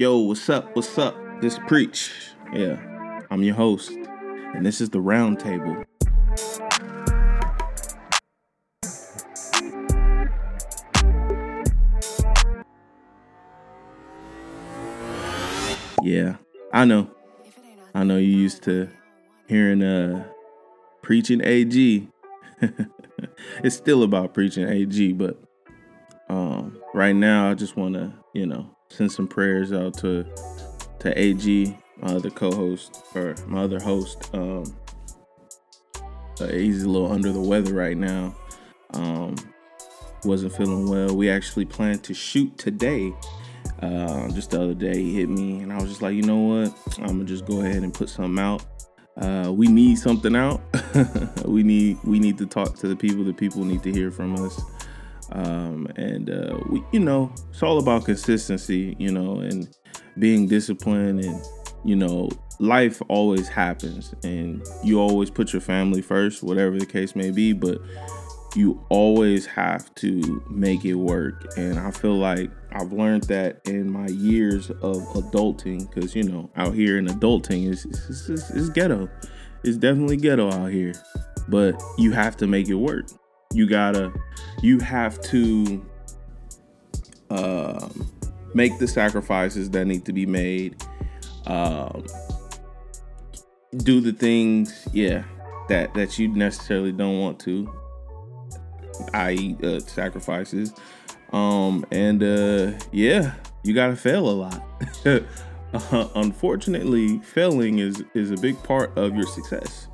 Yo, what's up? What's up? This preach. Yeah, I'm your host, and this is the round table. Yeah, I know. I know you used to hearing uh preaching AG. it's still about preaching AG, but um right now I just want to, you know, send some prayers out to to AG, my other co-host or my other host. Um uh, he's a little under the weather right now. Um wasn't feeling well. We actually planned to shoot today uh, just the other day, he hit me, and I was just like, you know what? I'm gonna just go ahead and put something out. Uh, we need something out. we need we need to talk to the people. The people need to hear from us. Um, and uh, we, you know, it's all about consistency, you know, and being disciplined. And you know, life always happens, and you always put your family first, whatever the case may be. But you always have to make it work. And I feel like I've learned that in my years of adulting, because you know, out here in adulting is it's, ghetto. It's definitely ghetto out here, but you have to make it work. You gotta, you have to um, make the sacrifices that need to be made. Um, do the things, yeah, that that you necessarily don't want to i.e., uh, sacrifices. Um, and uh, yeah, you gotta fail a lot. uh, unfortunately, failing is is a big part of your success.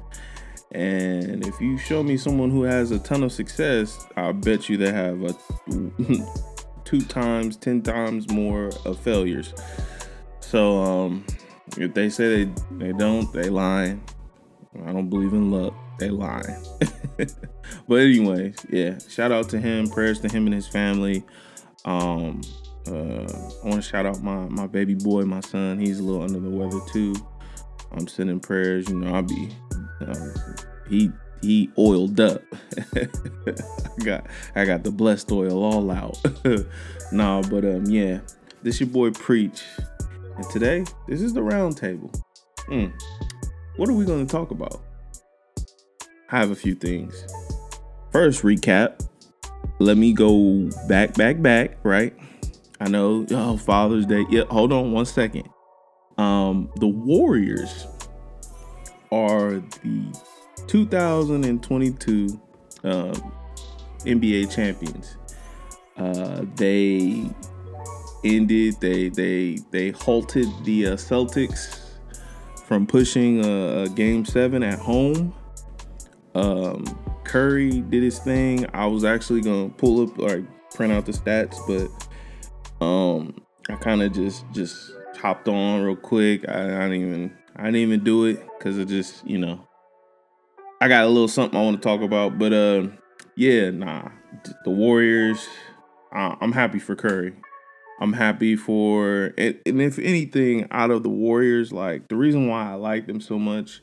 And if you show me someone who has a ton of success, I bet you they have a two times, ten times more of failures. So um, if they say they, they don't, they lying. I don't believe in luck. They lying. but anyways, yeah. Shout out to him. Prayers to him and his family. Um, uh, I want to shout out my my baby boy, my son. He's a little under the weather too. I'm sending prayers. You know, I'll be. Um, he he oiled up. I got I got the blessed oil all out. nah, but um yeah, this your boy preach, and today this is the round table. Mm. What are we going to talk about? I have a few things. First, recap. Let me go back, back, back, right? I know, oh, Father's Day. Yeah, hold on one second. Um, the Warriors are the 2022 um, NBA champions. Uh, they ended. They they they halted the uh, Celtics from pushing a, a game seven at home. Um, Curry did his thing. I was actually gonna pull up or print out the stats, but um, I kind of just just hopped on real quick. I, I, didn't even I didn't even do it because it just you know I got a little something I want to talk about. But uh, yeah, nah, the Warriors. I'm happy for Curry. I'm happy for and, and if anything out of the Warriors, like the reason why I like them so much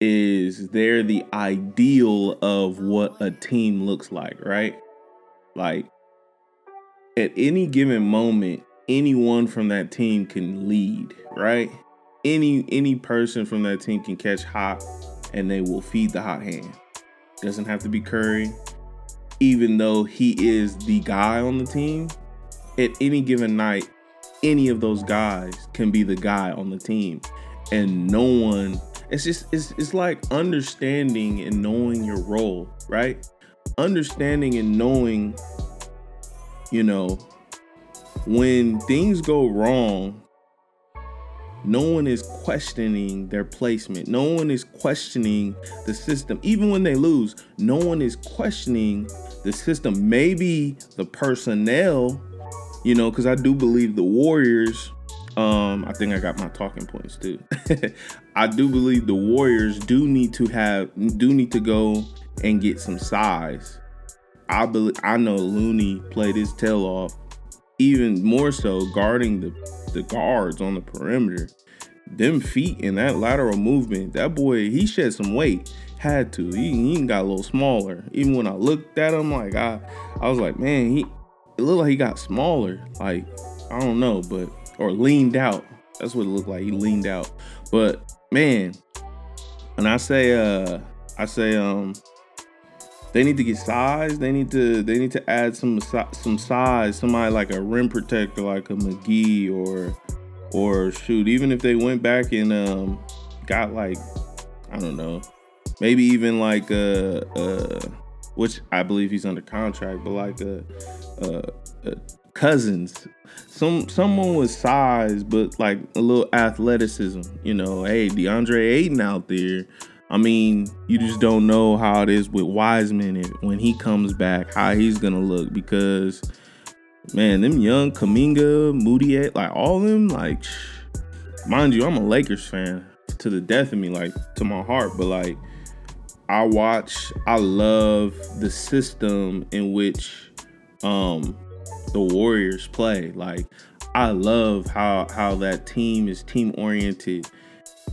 is they're the ideal of what a team looks like, right? Like at any given moment, anyone from that team can lead, right? Any any person from that team can catch hot and they will feed the hot hand. Doesn't have to be Curry. Even though he is the guy on the team, at any given night, any of those guys can be the guy on the team. And no one it's just it's it's like understanding and knowing your role, right? Understanding and knowing, you know, when things go wrong, no one is questioning their placement. No one is questioning the system. Even when they lose, no one is questioning the system. Maybe the personnel you know, because I do believe the Warriors. Um, I think I got my talking points too. I do believe the Warriors do need to have do need to go and get some size. I believe I know Looney played his tail off, even more so guarding the the guards on the perimeter. Them feet and that lateral movement, that boy he shed some weight. Had to. He, he got a little smaller. Even when I looked at him, like I, I was like, man, he it looked like he got smaller. Like I don't know, but or leaned out. That's what it looked like. He leaned out. But man, and I say uh I say um they need to get size. They need to they need to add some some size. Somebody like a rim protector, like a McGee, or or shoot, even if they went back and um got like I don't know, maybe even like a, a which I believe he's under contract, but like a, a, a Cousins, some someone with size but like a little athleticism. You know, hey, DeAndre Ayton out there I mean, you just don't know how it is with Wiseman when he comes back, how he's gonna look because man, them young Kuminga, Moody, like all of them, like mind you, I'm a Lakers fan to the death of me, like to my heart, but like I watch, I love the system in which um the Warriors play. Like I love how how that team is team oriented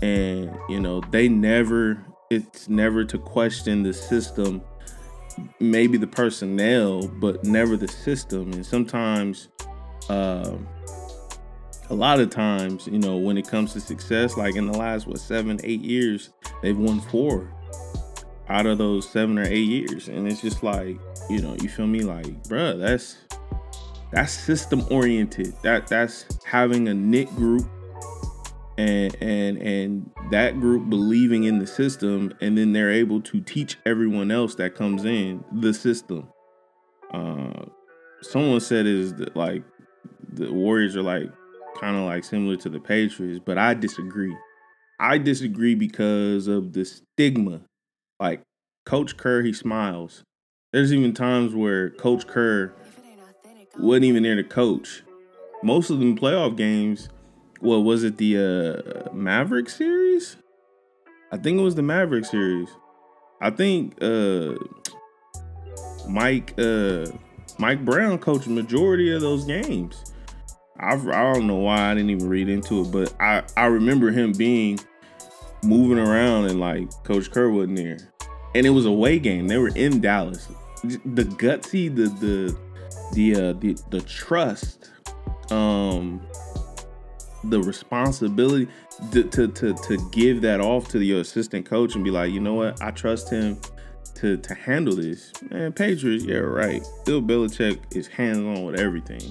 and you know they never it's never to question the system maybe the personnel but never the system. And sometimes uh, a lot of times you know when it comes to success like in the last what seven eight years they've won four out of those seven or eight years. And it's just like you know you feel me? Like bruh that's that's system oriented that that's having a knit group and and and that group believing in the system and then they're able to teach everyone else that comes in the system. Uh someone said is that like the warriors are like kind of like similar to the patriots but i disagree. I disagree because of the stigma. Like coach kerr he smiles. There's even times where coach kerr wasn't even there to coach. Most of them playoff games what was it the uh Maverick series? I think it was the Maverick series. I think uh Mike uh Mike Brown coached majority of those games. I I don't know why I didn't even read into it, but I I remember him being moving around and like Coach Kerr wasn't there, and it was a away game. They were in Dallas. The gutsy, the the the uh, the the trust um the responsibility to, to, to to give that off to your assistant coach and be like, you know what, I trust him to to handle this. Man, Patriots, yeah, right. Bill Belichick is hands on with everything.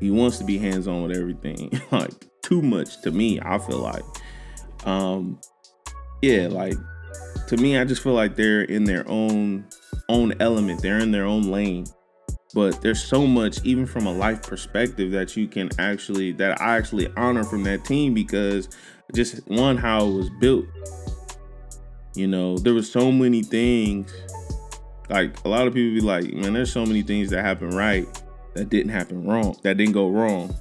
He wants to be hands on with everything. like too much to me, I feel like. Um, yeah, like to me, I just feel like they're in their own own element. They're in their own lane but there's so much even from a life perspective that you can actually that I actually honor from that team because just one how it was built. You know there were so many things like a lot of people be like man there's so many things that happen right that didn't happen wrong that didn't go wrong.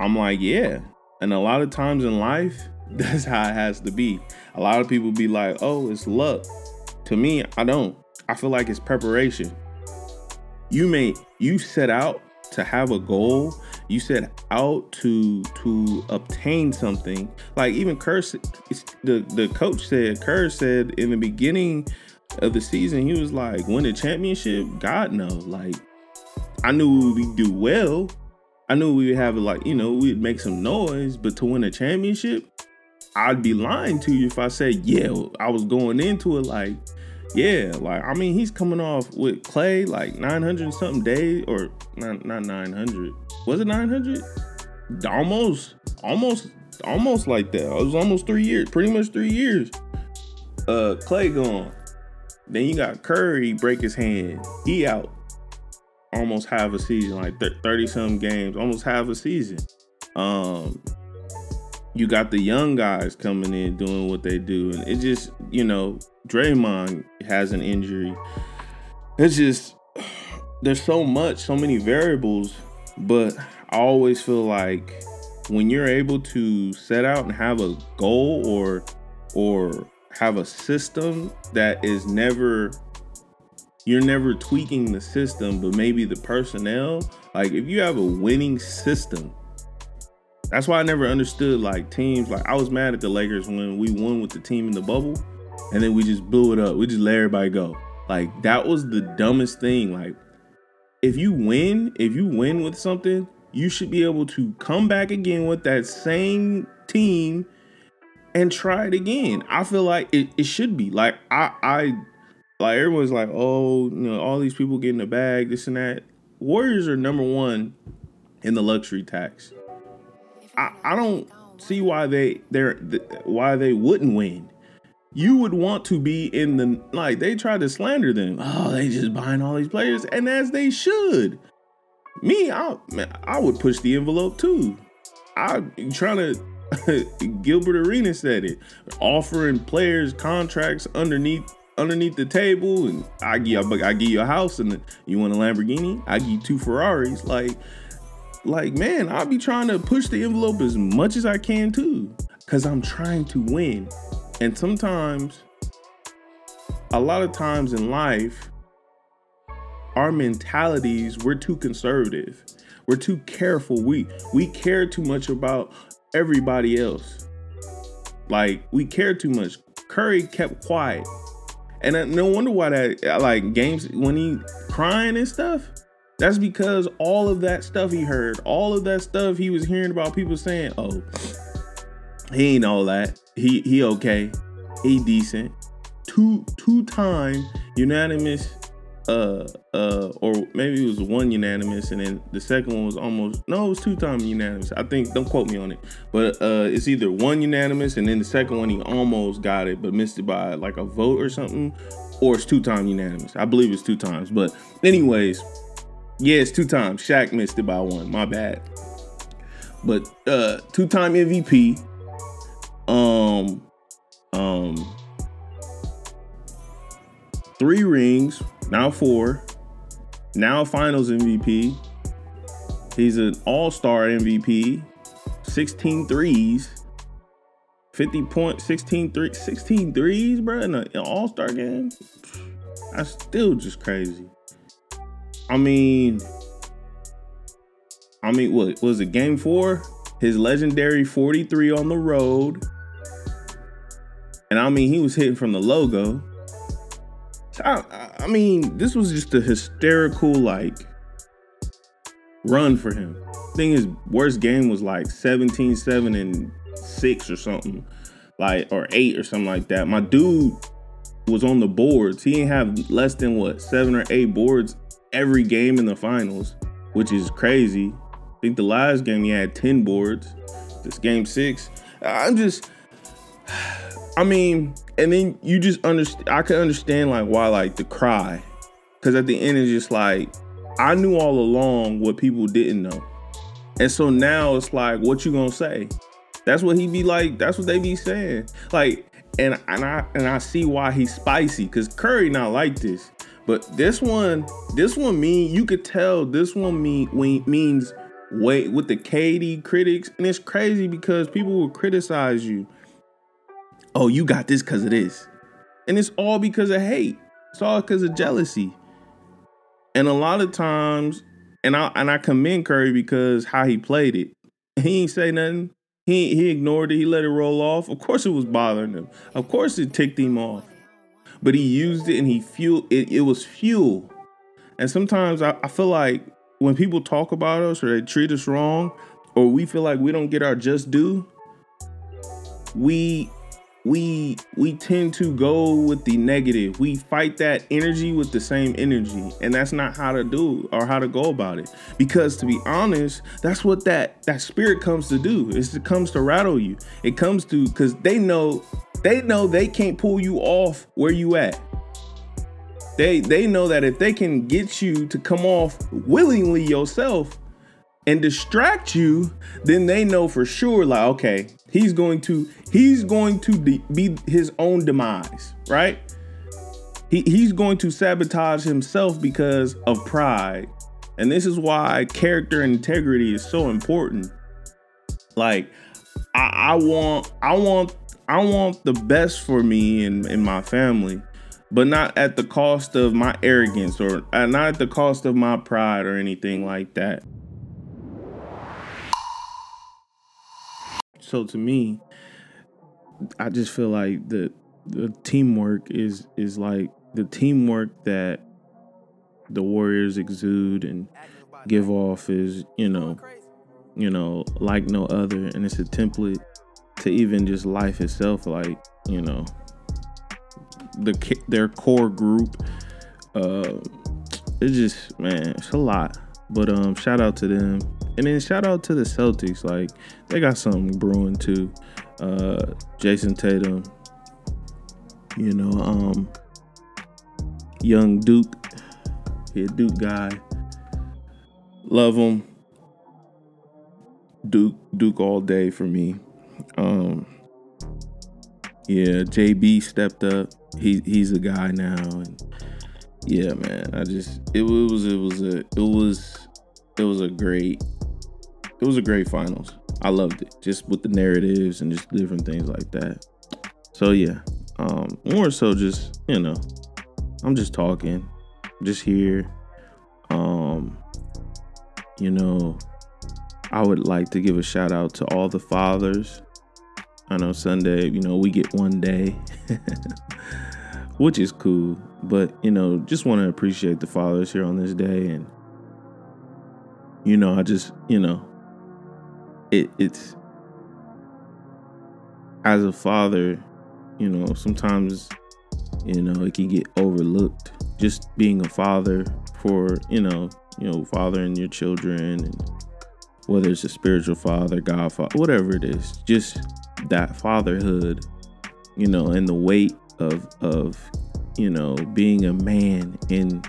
I'm like yeah. And a lot of times in life that's how it has to be. A lot of people be like oh it's luck. To me i don't. I feel like it's preparation you may you set out to have a goal. You set out to to obtain something. Like even curse the the coach said Kerr said in the beginning of the season he was like win the championship? God no. Like i knew we'd do well. I knew we would have like you know we'd make some noise but to win a championship i'd be lying to you if i said yeah i was going into it like yeah, like I mean, he's coming off with Klay like 900 something days, or not not 900. Was it 900? Almost, almost, almost like that. It was almost three years, pretty much three years. Uh, Klay gone. Then you got Curry break his hand. He out. Almost half a season, like 30 some games, almost half a season. Um, you got the young guys coming in doing what they do, and it just you know Draymond has an injury. It's just there's so much, so many variables, but I always feel like when you're able to set out and have a goal or or have a system that is never you're never tweaking the system but maybe the personnel like if you have a winning system that's why I never understood like teams. Like I was mad at the Lakers when we won with the team in the bubble, and then we just blew it up. We just let everybody go. Like that was the dumbest thing. Like if you win, if you win with something, you should be able to come back again with that same team and try it again. I feel like it, it should be. Like I I like everyone's like, oh, you know, all these people getting the bag, this and that. Warriors are number one in the luxury tax. I, I don't see why they they're why they wouldn't win. You would want to be in the like they tried to slander them. Oh, they just buying all these players, and as they should. Me, I man, I would push the envelope too. I trying to Gilbert Arenas said it, offering players contracts underneath underneath the table, and I give I give you a house, and you want a Lamborghini, I give you two Ferraris. Like, like man, I'll be trying to push the envelope as much as I can too, cause I'm trying to win. And sometimes, a lot of times in life, our mentalities we're too conservative. We're too careful. We we care too much about everybody else. Like we care too much. Curry kept quiet. And no wonder why that like games when he crying and stuff that's because all of that stuff he heard all of that stuff he was hearing about people saying oh he ain't all that. He he okay. He decent. Two two time unanimous uh uh or maybe it was one unanimous and then the second one was almost no it was two times unanimous. I think don't quote me on it. But uh it's either one unanimous and then the second one he almost got it but missed it by like a vote or something or it's two times unanimous. I believe it's two times. But anyways yeah it's two times Shaq missed it by one my bad but uh two-time mvp um um three rings now four, now finals MVP. He's an all star MVP, 16 threes, 50 point, 16, three, 16 threes, bro, in an all star game. That's still just crazy. I mean, I mean, what was it? Game four, his legendary 43 on the road. And I mean, he was hitting from the logo. I, I mean, this was just a hysterical like run for him. Thing his worst game was like 17, 7, and 6 or something. Like, or 8 or something like that. My dude was on the boards. He didn't have less than what, seven or eight boards every game in the finals, which is crazy. I think the last game he had 10 boards. This game six. I'm just I mean, and then you just understand. I can understand like why like the cry, because at the end it's just like I knew all along what people didn't know, and so now it's like, what you gonna say? That's what he be like. That's what they be saying. Like, and and I and I see why he's spicy, because Curry not like this. But this one, this one mean you could tell this one mean means wait with the KD critics, and it's crazy because people will criticize you oh, you got this because of this. And it's all because of hate. It's all because of jealousy. And a lot of times, and I and I commend Curry because how he played it. He ain't say nothing. He he ignored it. He let it roll off. Of course, it was bothering him. Of course, it ticked him off. But he used it and he fuel it. It was fuel. And sometimes I, I feel like when people talk about us or they treat us wrong, or we feel like we don't get our just due, we we we tend to go with the negative. We fight that energy with the same energy, and that's not how to do or how to go about it. Because to be honest, that's what that that spirit comes to do. Is it comes to rattle you. It comes to because they know they know they can't pull you off where you at. They they know that if they can get you to come off willingly yourself and distract you, then they know for sure like okay, He's going to he's going to de- be his own demise, right? He, he's going to sabotage himself because of pride. And this is why character integrity is so important. Like I, I want I want I want the best for me and, and my family, but not at the cost of my arrogance or uh, not at the cost of my pride or anything like that. so to me, I just feel like the the teamwork is is like the teamwork that the Warriors exude and give off is, you know, you know, like no other, and it's a template to even just life itself. Like you know, the their core group. Uh, it's just man, it's a lot. But um, shout out to them, and then shout out to the Celtics. Like they got something brewing too. Uh, Jayson Tatum, you know, um, young Duke, he a Duke guy. Love him. Duke, Duke all day for me. Um, yeah, JB stepped up. He he's a guy now, and yeah, man. I just it was it was a it was it was a great it was a great finals. I loved it just with the narratives and just different things like that. So yeah, um, more so just you know, I'm just talking, just here. Um, you know, I would like to give a shout out to all the fathers. I know Sunday, you know, we get one day, which is cool. But, you know, just want to appreciate the fathers here on this day. And, you know, I just, you know, it, it's as a father, you know, sometimes, you know, it can get overlooked. Just being a father for, you know, you know, fathering your children and whether it's a spiritual father, God father, whatever it is, just that fatherhood, you know, and the weight of of you know being a man and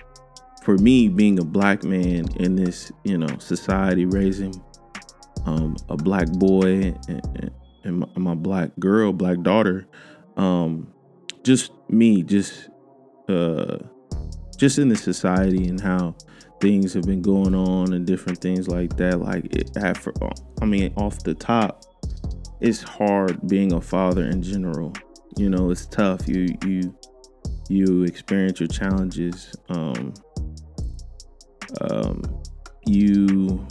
for me being a black man in this you know society raising um, a black boy and, and my, black girl black daughter um, just me just uh, just in the society and how things have been going on and different things like that. Like it I mean, off the top, it's hard being a father in general. You know, it's tough. You you you experience your challenges. Um, um, you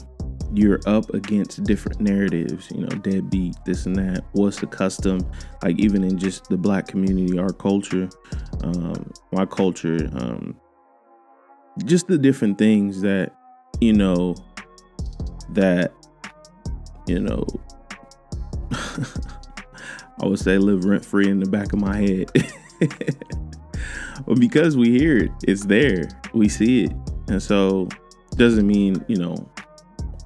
you're up against different narratives. You know, deadbeat, this and that. What's the custom? Like even in just the black community, our culture, um, my culture. Um, just the different things that you know that you know I would say live rent free in the back of my head. but because we hear it, it's there. We see it. And so doesn't mean, you know,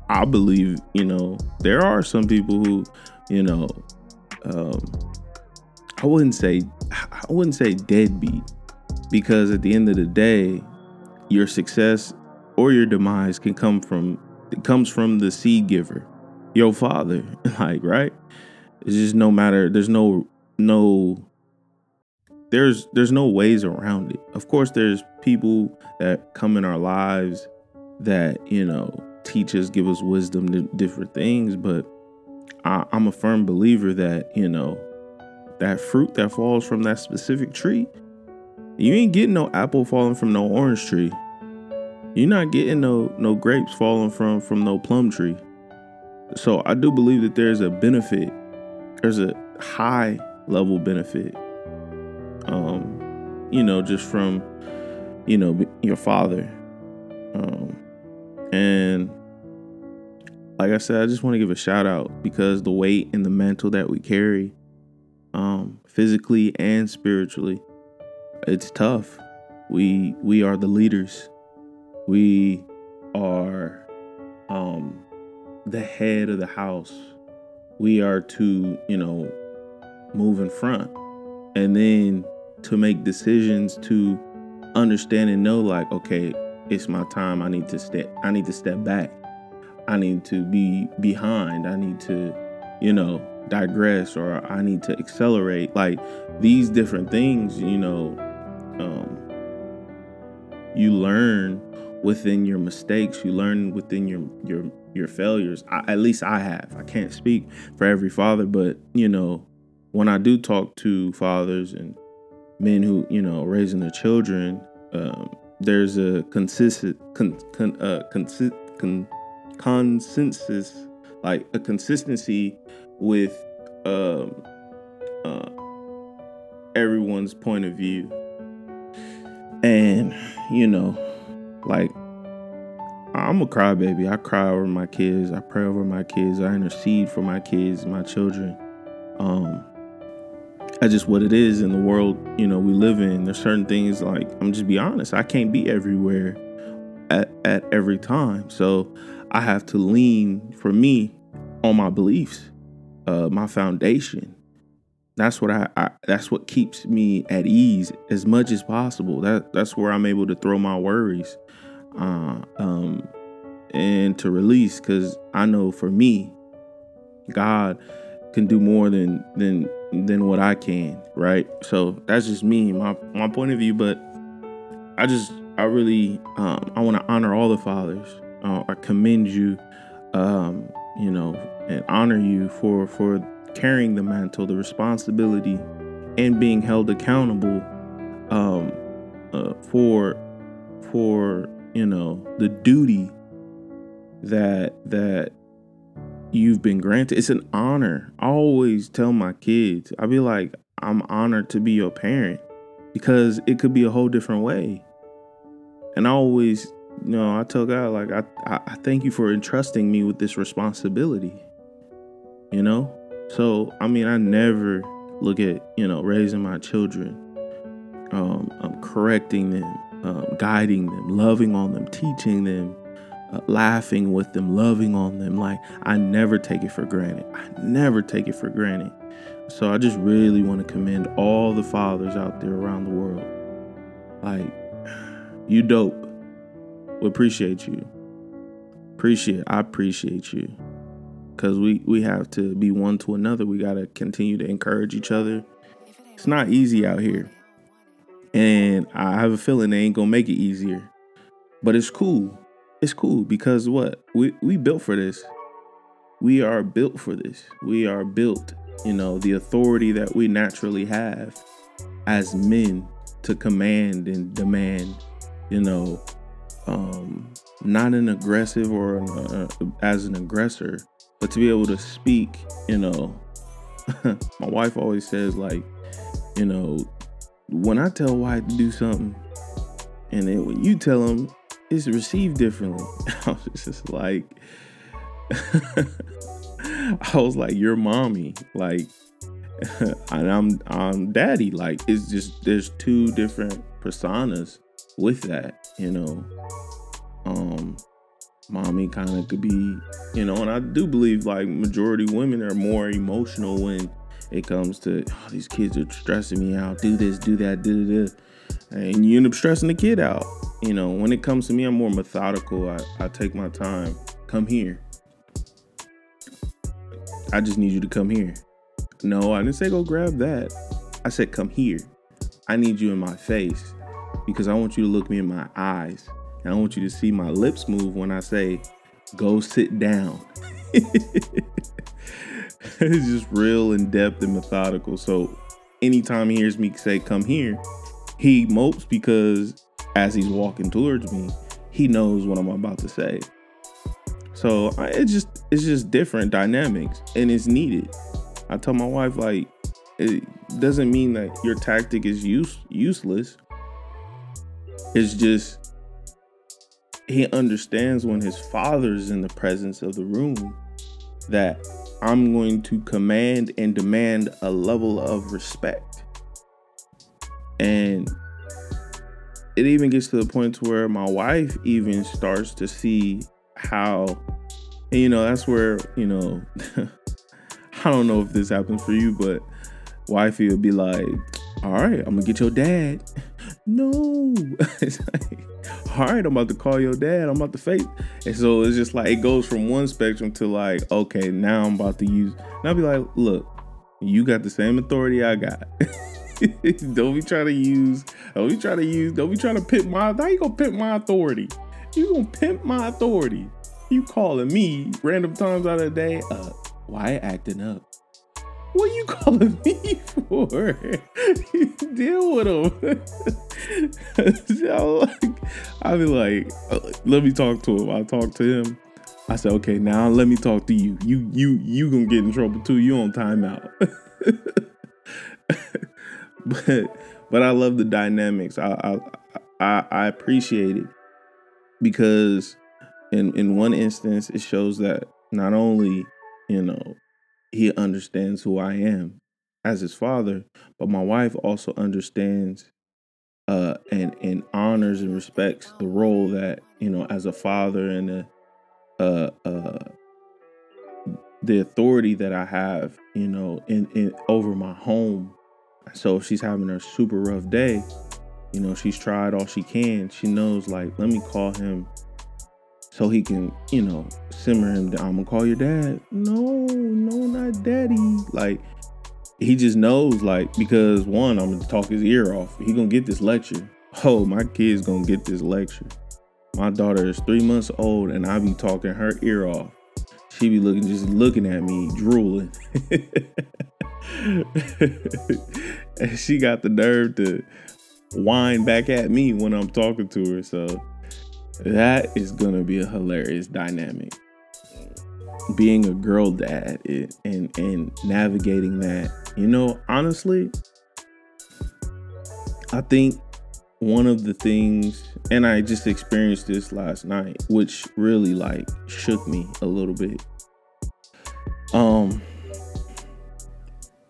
I believe, you know, there are some people who, you know, um I wouldn't say I wouldn't say deadbeat because at the end of the day, your success or your demise can come from it comes from the seed giver your father like right it's just no matter there's no no there's there's no ways around it of course there's people that come in our lives that you know teach us give us wisdom different things but I, i'm a firm believer that you know that fruit that falls from that specific tree you ain't getting no apple falling from no orange tree. You're not getting no no grapes falling from from no plum tree. So I do believe that there's a benefit. There's a high level benefit. Um, you know, just from you know your father. Um, and like I said, I just want to give a shout out because the weight and the mantle that we carry, um, physically and spiritually, it's tough. We we are the leaders. We are um the head of the house. We are to, you know, move in front. And then to make decisions to understand and know like, okay, it's my time. I need to step I need to step back. I need to be behind. I need to, you know, digress or I need to accelerate. Like these different things, you know, um, you learn within your mistakes you learn within your your your failures. I, at least i have. I can't speak for every father but you know when i do talk to fathers and men who you know raising their children um, there's a consistent con, con, uh, consi- con, consensus like a consistency with um, uh, everyone's point of view. And, you know, like I'm a crybaby. I cry over my kids. I pray over my kids. I intercede for my kids, my children. Um, that's just what it is in the world, you know, we live in. There's certain things like I'm just be honest, I can't be everywhere at, at every time. So I have to lean for me on my beliefs, uh, my foundation. That's what I, I, that's what keeps me at ease as much as possible. That that's where I'm able to throw my worries uh, um, and to release because I know for me, God can do more than than than what I can, right? So that's just me, my my point of view. But I just I really um, I want to honor all the fathers. Uh, I commend you, um, you know, and honor you for for carrying the mantle, the responsibility, and being held accountable um, uh, for for you know the duty that that you've been granted. It's an honor. I always tell my kids, I be like, I'm honored to be your parent because it could be a whole different way. And I always, you know, I tell God, like, I, I, I thank you for entrusting me with this responsibility, you know? So, I mean, I never look at, you know, raising my children, um, um correcting them, um, guiding them, loving on them, teaching them, uh, laughing with them, loving on them. Like, I never take it for granted. I never take it for granted. So, I just really want to commend all the fathers out there around the world. Like, you dope. We appreciate you. Appreciate, I appreciate you. Cause we we have to be one to another. We gotta continue to encourage each other. It's not easy out here. And I have a feeling they ain't gonna make it easier. But it's cool. It's cool because what? We we built for this. We are built for this. We are built, you know, the authority that we naturally have as men to command and demand, you know, um not an aggressive or an, uh, as an aggressor, but to be able to speak, you know, my wife always says like, you know, when I tell Wyatt to do something, and then when you tell him, it's received differently. I was just like, I was like, your mommy, like, and I'm I'm daddy. Like, it's just there's two different personas with that, you know. Um, mommy kind of could be, you know, and I do believe like majority women are more emotional when it comes to oh, these kids are stressing me out. Do this, do that, do this, and you end up stressing the kid out. You know, when it comes to me, I'm more methodical. I, I take my time. Come here. I just need you to come here. No, I didn't say go grab that. I said come here. I need you in my face because I want you to look me in my eyes. And I want you to see my lips move when I say go sit down. it's just real in depth and methodical. So anytime he hears me say, come here, he mopes because as he's walking towards me, he knows what I'm about to say. So it's just it's just different dynamics and it's needed. I tell my wife like it doesn't mean that your tactic is use, useless. It's just he understands when his father's in the presence of the room that I'm going to command and demand a level of respect. And it even gets to the point to where my wife even starts to see how and you know that's where you know i don't know if this happens for you but wifey will be like all right i'm gonna get your dad no like, all right, I'm about to call your dad. I'm about to fake. And so it's just like it goes from one spectrum to like, okay, now I'm about to use. And I'll be like, look, you got the same authority I got. don't be trying to use. Don't be trying to use. Don't be trying to pimp my. How you gonna pimp my authority? You gonna pimp my authority? You calling me random times out of the day? Uh, Wyatt acting up? What are you calling me for? Deal with him. so, I be like, uh, let me talk to him. I talk to him. I said, okay, now let me talk to you. You you you gonna get in trouble too. You on timeout. but but I love the dynamics. I I I, I appreciate it because in in one instance, it shows that not only you know he understands who I am as his father, but my wife also understands uh, and and honors and respects the role that you know as a father and a, uh, uh, the authority that I have, you know, in, in over my home. So she's having a super rough day, you know, she's tried all she can. She knows, like, let me call him so he can, you know, simmer him down. I'm gonna call your dad. No, no, not daddy. Like, he just knows, like, because one, I'm gonna talk his ear off. He gonna get this lecture. Oh, my kid's gonna get this lecture. My daughter is three months old, and I be talking her ear off. She be looking, just looking at me, drooling. and she got the nerve to whine back at me when I'm talking to her. So that is gonna be a hilarious dynamic. Being a girl dad and and navigating that, you know, honestly, I think one of the things, and I just experienced this last night, which really like shook me a little bit. Um,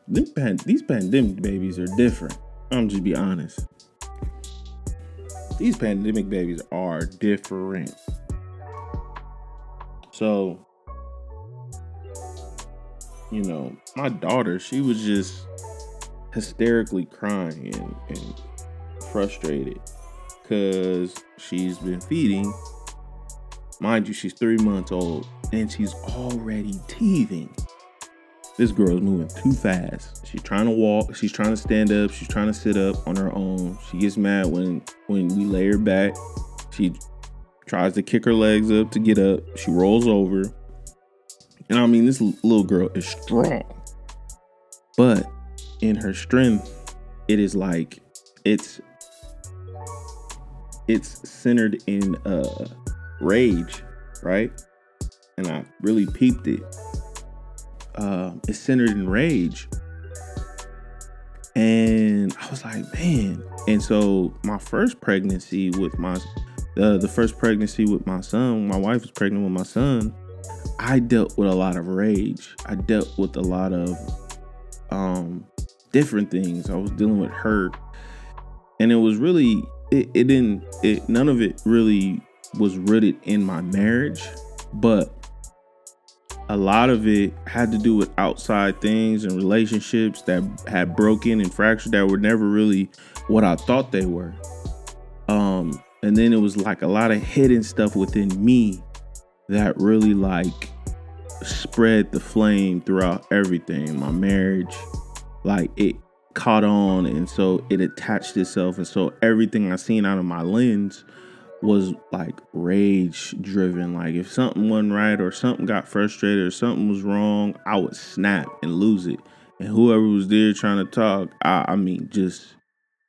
these pandemic babies are different. I'm just be honest. These pandemic babies are different. So, you know, my daughter, she was just hysterically crying and, and frustrated because she's been feeding. Mind you, she's three months old and she's already teething. This girl's moving too fast. She's trying to walk. She's trying to stand up. She's trying to sit up on her own. She gets mad when when we lay her back. She tries to kick her legs up to get up. She rolls over. And I mean, this little girl is strong, but in her strength, it is like it's it's centered in uh rage, right? And I really peeped it. Uh, it's centered in rage. And I was like, man. And so my first pregnancy with my uh, the first pregnancy with my son, my wife was pregnant with my son. I dealt with a lot of rage. I dealt with a lot of um different things. I was dealing with hurt. And it was really it, it didn't it none of it really was rooted in my marriage but a lot of it had to do with outside things and relationships that had broken and fractured that were never really what I thought they were. Um, and then it was like a lot of hidden stuff within me that really like spread the flame throughout everything. My marriage, like it caught on and so it attached itself and so everything i seen out of my lens was like rage driven like if something wasn't right or something got frustrated or something was wrong i would snap and lose it and whoever was there trying to talk i, I mean just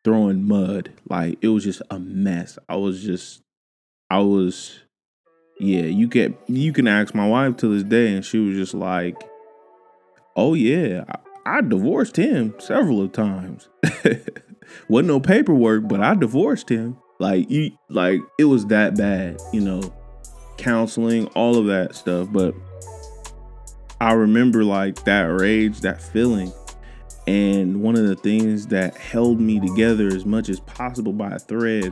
throwing mud like it was just a mess i was just i was yeah you can you can ask my wife to this day and she was just like oh yeah I divorced him several of times. Wasn't no paperwork, but I divorced him. Like you like it was that bad, you know, counseling, all of that stuff. But I remember like that rage, that feeling. And one of the things that held me together as much as possible by a thread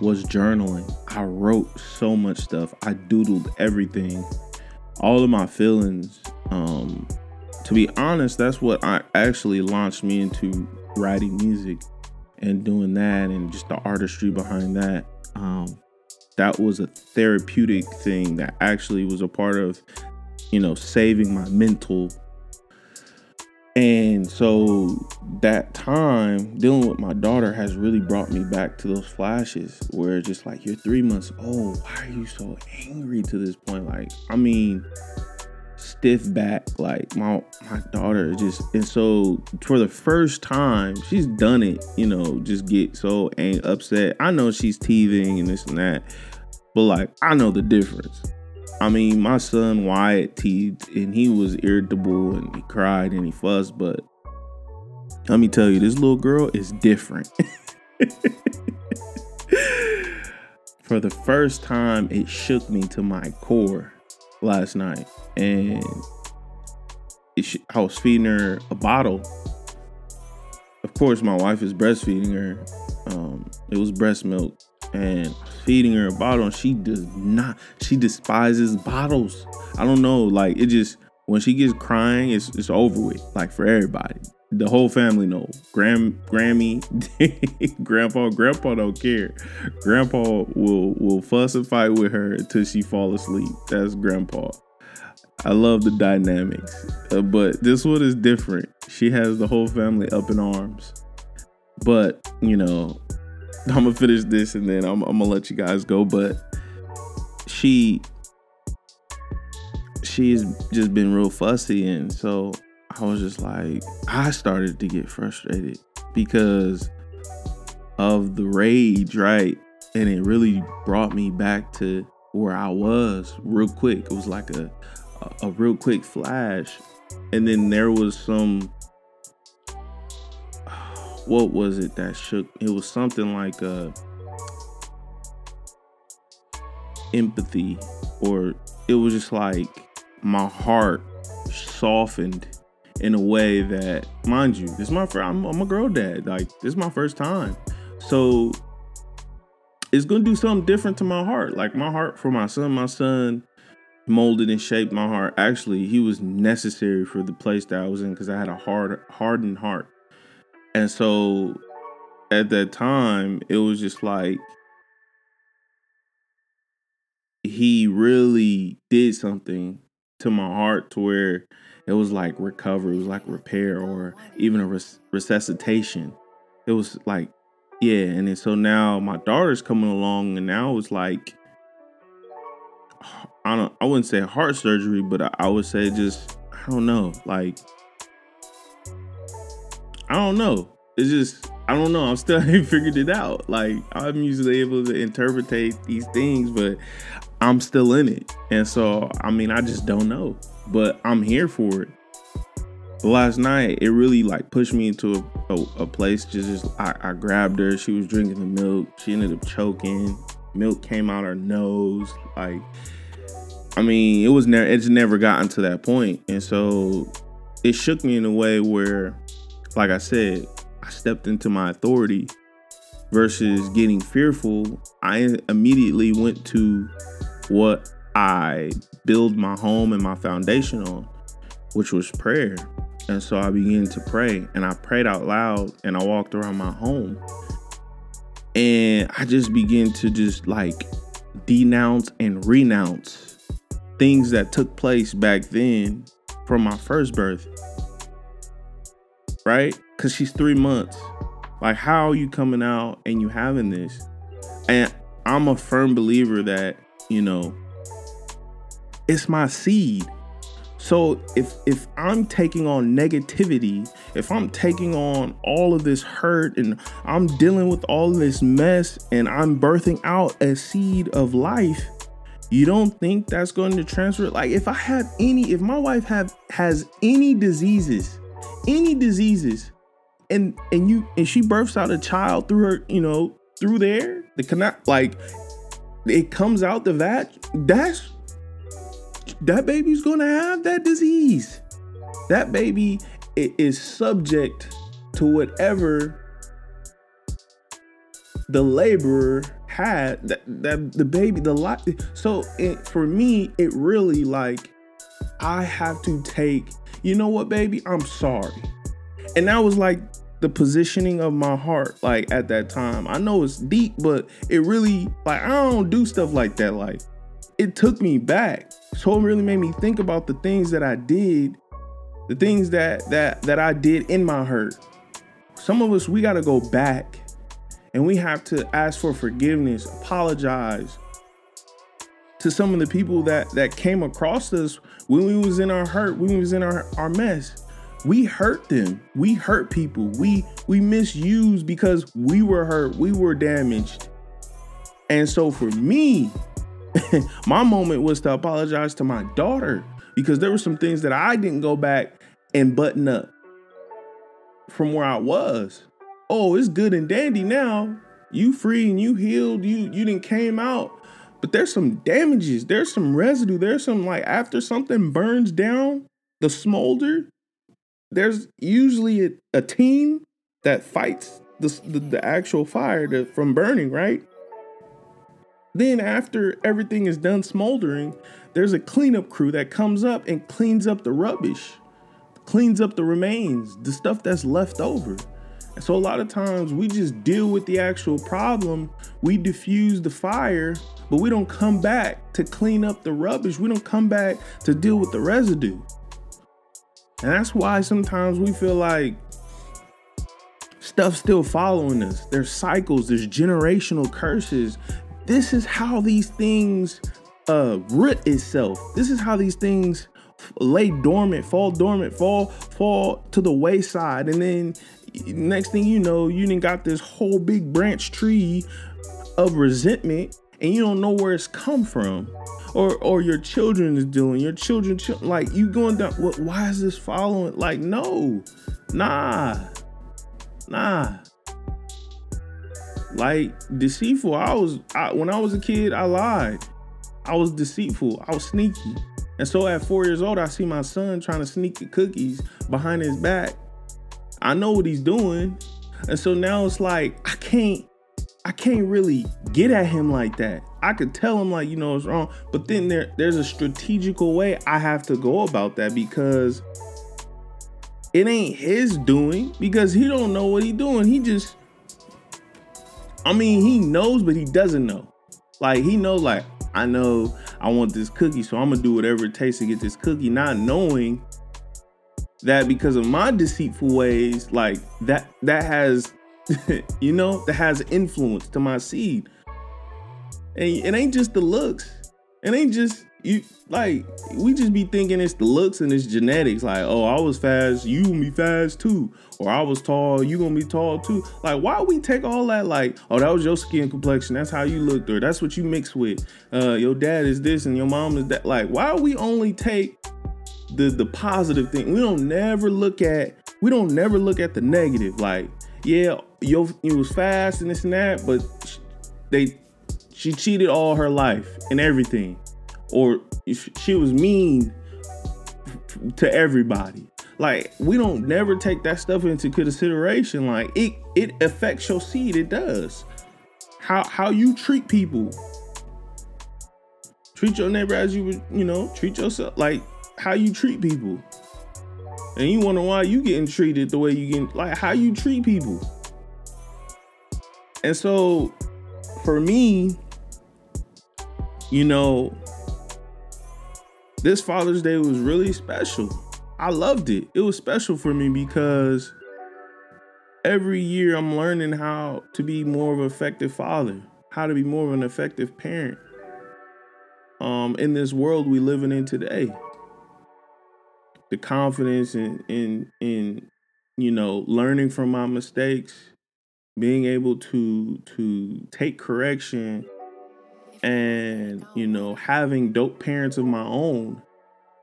was journaling. I wrote so much stuff. I doodled everything. All of my feelings. Um, to be honest, that's what I actually launched me into writing music and doing that and just the artistry behind that. Um, that was a therapeutic thing that actually was a part of, you know, saving my mental. And so that time dealing with my daughter has really brought me back to those flashes where it's just like, you're three months old. Why are you so angry to this point? Like, I mean, stiff back like my my daughter just and so for the first time she's done it you know just get so ang- upset. I know she's teething and this and that but like i know the difference. I mean my son wyatt teethed and he was irritable and he cried and he fussed but let me tell you this little girl is different. For the first time, it shook me to my core last night. And I was feeding her a bottle. Of course, my wife is breastfeeding her. Um, it was breast milk. And feeding her a bottle, and she does not, she despises bottles. I don't know, like, it just, when she gets crying, it's, it's over with, like, for everybody the whole family know. Gram, Grammy, Grandpa, Grandpa don't care. Grandpa will will fuss and fight with her until she fall asleep. That's Grandpa. I love the dynamics, uh, but this one is different. She has the whole family up in arms. But you know, I'm gonna finish this and then I'm, I'm gonna let you guys go. But she she's just been real fussy, and so I was just like, I started to get frustrated because of the rage, right? And it really brought me back to where I was real quick. It was like a a, real quick flash. And then there was some what was it that shook? It was something like a empathy or it was just like my heart softened in a way that, mind you, this is my first, I'm, I'm a girl dad. Like this is my first time, so it's gonna do something different to my heart. Like my heart for my son, my son molded and shaped my heart. Actually, he was necessary for the place that I was in because I had a hard, hardened heart, and so at that time, it was just like he really did something to my heart to where it was like recovery, it was like repair or even a res- resuscitation. It was like, yeah. And then so now my daughter's coming along, and now it's like, I don't, I wouldn't say heart surgery, but I, I would say just, I don't know, like, I don't know. It's just, I don't know. I'm still ain't figured it out. Like I'm usually able to interpret these things, but I'm still in it. And so, I mean, I just don't know but I'm here for it. Last night, it really like pushed me into a, a, a place. Just, just I, I grabbed her. She was drinking the milk. She ended up choking. Milk came out her nose. Like, I mean, it was never. It's never gotten to that point, and so it shook me in a way where, like I said, I stepped into my authority versus getting fearful. I immediately went to what I build my home and my foundation on, which was prayer. And so I began to pray and I prayed out loud and I walked around my home. And I just began to just like denounce and renounce things that took place back then from my first birth. Right? Because she's three months. Like, how are you coming out and you having this? And I'm a firm believer that, you know, it's my seed. So if if I'm taking on negativity, if I'm taking on all of this hurt and I'm dealing with all this mess and I'm birthing out a seed of life, you don't think that's going to transfer like if I have any if my wife have has any diseases, any diseases and and you and she births out a child through her, you know, through there, the connect like it comes out the vat, that's that baby's gonna have that disease. That baby is subject to whatever the laborer had that, that the baby the life so it, for me it really like i have to take you know what baby i'm sorry and that was like the positioning of my heart like at that time i know it's deep but it really like i don't do stuff like that like it took me back. So it really made me think about the things that I did, the things that that that I did in my hurt. Some of us we got to go back and we have to ask for forgiveness, apologize to some of the people that that came across us when we was in our hurt, when we was in our, our mess. We hurt them. We hurt people. We we misused because we were hurt. We were damaged. And so for me, my moment was to apologize to my daughter because there were some things that I didn't go back and button up from where I was. Oh, it's good and dandy now. You free and you healed. You you didn't came out. But there's some damages. There's some residue. There's some like after something burns down, the smolder, there's usually a, a team that fights the, the, the actual fire from burning, right? Then after everything is done smoldering, there's a cleanup crew that comes up and cleans up the rubbish, cleans up the remains, the stuff that's left over. So a lot of times we just deal with the actual problem, we diffuse the fire, but we don't come back to clean up the rubbish. We don't come back to deal with the residue. And that's why sometimes we feel like stuff's still following us. There's cycles, there's generational curses. This is how these things uh root itself. This is how these things lay dormant, fall dormant, fall fall to the wayside, and then next thing you know, you didn't got this whole big branch tree of resentment, and you don't know where it's come from. Or or your children is doing your children like you going down what why is this following like no nah nah. Like deceitful i was I, when i was a kid i lied. I was deceitful i was sneaky. And so at four years old i see my son trying to sneak the cookies behind his back i know what he's doing and so now it's like i can't I can't really get at him like that. I could tell him like, you know, it's wrong, but then there there's a strategical way I have to go about that because it ain't his doing because he don't know what he doing. He just I mean, he knows but he doesn't know. Like he knows like I know I want this cookie, so I'm gonna do whatever it takes to get this cookie, not knowing that because of my deceitful ways, like that that has you know, that has influence to my seed. And it ain't just the looks. It ain't just you like we just be thinking it's the looks and it's genetics. Like, oh, I was fast, you gonna be fast too. Or I was tall, you gonna be tall too. Like, why we take all that like, oh, that was your skin complexion, that's how you looked, or that's what you mix with. Uh, your dad is this and your mom is that. Like, why we only take the the positive thing? We don't never look at we don't never look at the negative. Like, yeah, yo, it was fast and this and that, but they she cheated all her life and everything, or she was mean to everybody. Like we don't never take that stuff into consideration. Like it it affects your seed. It does. How how you treat people. Treat your neighbor as you would, you know, treat yourself. Like how you treat people. And you wonder why you getting treated the way you get like how you treat people. And so for me, you know, this Father's Day was really special. I loved it. It was special for me because every year I'm learning how to be more of an effective father, how to be more of an effective parent um, in this world we living in today. The confidence in in in you know learning from my mistakes, being able to to take correction and you know having dope parents of my own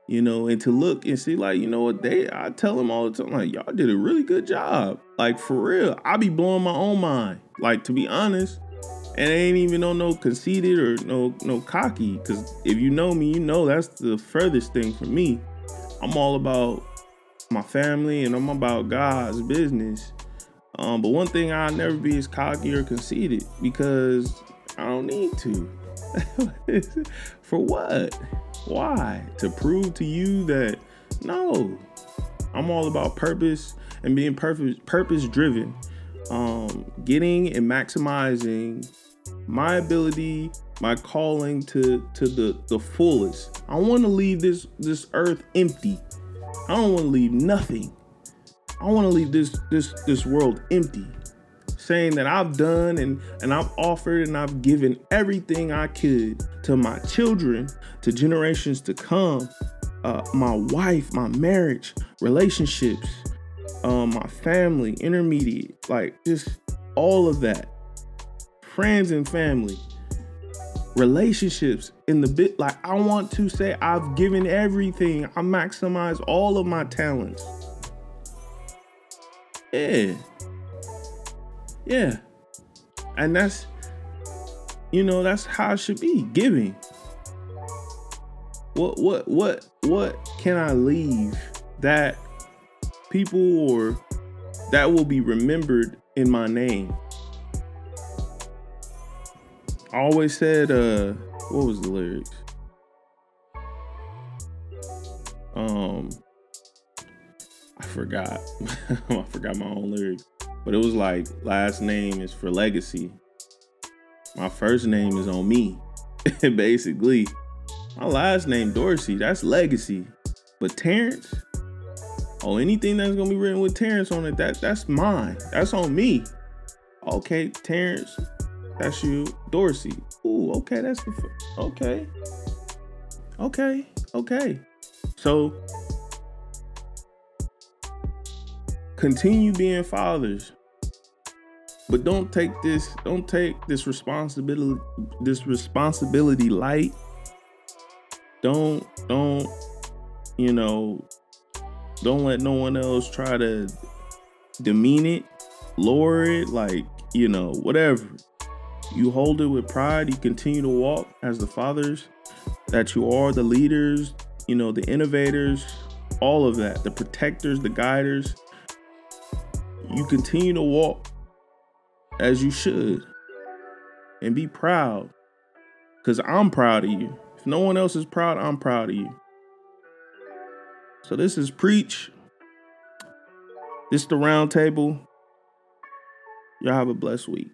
you know and to look and see like you know what they i tell them all the time like y'all did a really good job. Like for real i be blowing my own mind like to be honest and I ain't even on no conceited or no no cocky because if you know me you know that's the furthest thing for me i'm all about my family and i'm about god's business um, but one thing I'll never be is cocky or conceited because I don't need to. For what? Why? To prove to you that no, I'm all about purpose and being purpose purpose driven. Um, getting and maximizing my ability, my calling to to the the fullest. I want to leave this this earth empty. I don't want to leave nothing. I want to leave this this this world empty, saying that I've done and and I've offered and I've given everything I could to my children, to generations to come, uh, my wife, my marriage, relationships, um, my family, intermediate, like just all of that, friends and family, relationships in the bit. Like I want to say I've given everything. I maximize all of my talents yeah. Yeah. And that's you know, that's how it should be, giving. What what what what can I leave that people or that will be remembered in my name? Always said uh what was the lyrics? Um I forgot. I forgot my own lyrics. But it was like last name is for legacy. My first name is on me. Basically. My last name Dorsey, that's legacy. But Terrence, oh, anything that's gonna be written with Terrence on it, that that's mine. That's on me. Okay, Terrence, that's you. Dorsey. Ooh, okay, that's the okay. Okay, okay. So continue being fathers but don't take this don't take this responsibility this responsibility light don't don't you know don't let no one else try to demean it lower it like you know whatever you hold it with pride you continue to walk as the fathers that you are the leaders you know the innovators all of that the protectors the guiders you continue to walk as you should and be proud because I'm proud of you. If no one else is proud, I'm proud of you. So this is Preach. This is the round table. Y'all have a blessed week.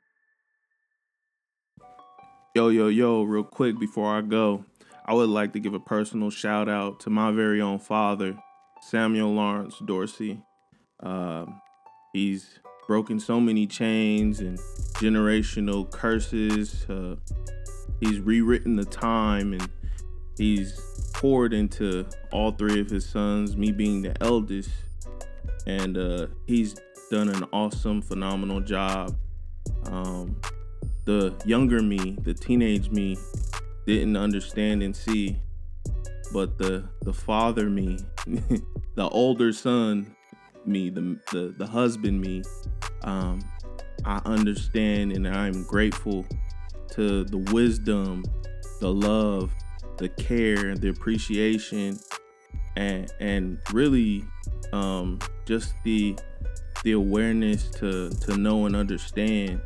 Yo, yo, yo, real quick before I go, I would like to give a personal shout out to my very own father, Samuel Lawrence Dorsey. Uh, he's broken so many chains and generational curses. Uh, he's rewritten the time and he's poured into all three of his sons, me being the eldest. And uh, he's done an awesome, phenomenal job. Um, the younger me, the teenage me, didn't understand and see, but the the father me, the older son me, the the, the husband me, um, I understand and I'm grateful to the wisdom, the love, the care, the appreciation, and and really um, just the the awareness to to know and understand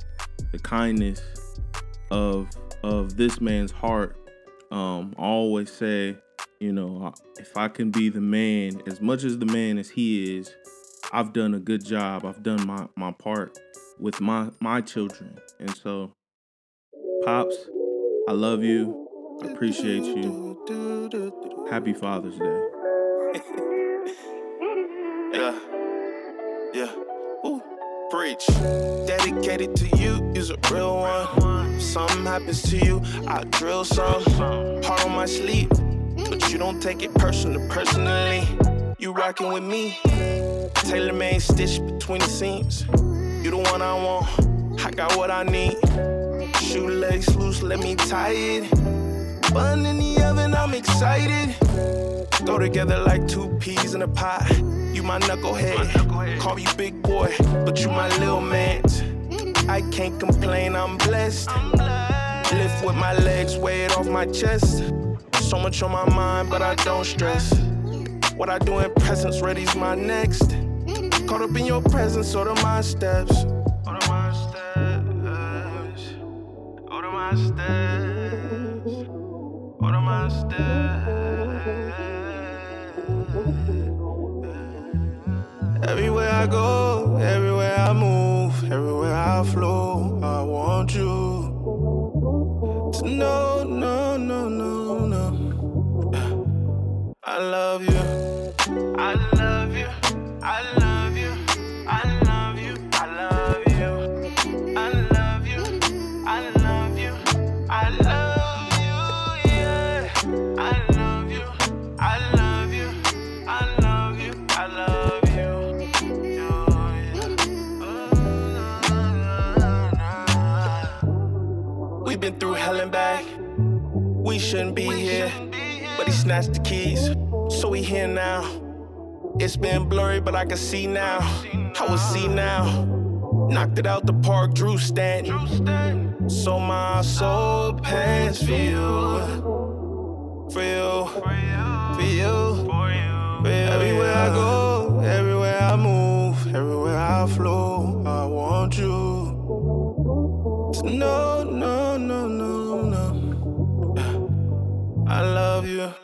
the kindness of of this man's heart. Um, I always say, you know, if I can be the man as much as the man as he is, I've done a good job. I've done my, my part with my my children. And so Pops, I love you. I appreciate you. Happy Father's Day. yeah. Yeah. Ooh. Preach. Dedicated to you is a real one. Something happens to you, I drill some. Heart on my sleep, but you don't take it personal personally. You rocking with me. Tailor made stitch between the seams. You the one I want. I got what I need. Shoelace loose, let me tie it. Bun in the oven, I'm excited. Throw together like two peas in a pot. You my knucklehead. Call you big boy, but you my little man. I can't complain, I'm blessed. Lift with my legs, weigh it off my chest. So much on my mind, but I don't stress. What I do in presence ready's my next. Caught up in your presence, order my steps. Order my steps. Order my steps. Order my steps. Everywhere I go, everywhere I flow, I want you to know, no, no, no, no. I love you. Shouldn't be here. But he snatched the keys. So we here now. It's been blurry, but I can see now. I will see now. Knocked it out the park, Drew Stanton. So my soul pants for you. For you. For you. Everywhere I go, everywhere I move, everywhere I flow, I want you to know, know. I love you.